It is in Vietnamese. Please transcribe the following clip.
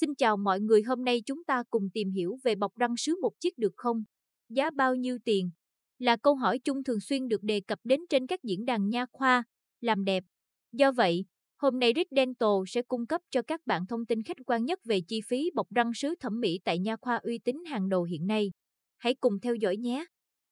Xin chào mọi người, hôm nay chúng ta cùng tìm hiểu về bọc răng sứ một chiếc được không? Giá bao nhiêu tiền? Là câu hỏi chung thường xuyên được đề cập đến trên các diễn đàn nha khoa, làm đẹp. Do vậy, hôm nay Rich Dental sẽ cung cấp cho các bạn thông tin khách quan nhất về chi phí bọc răng sứ thẩm mỹ tại nha khoa uy tín hàng đầu hiện nay. Hãy cùng theo dõi nhé!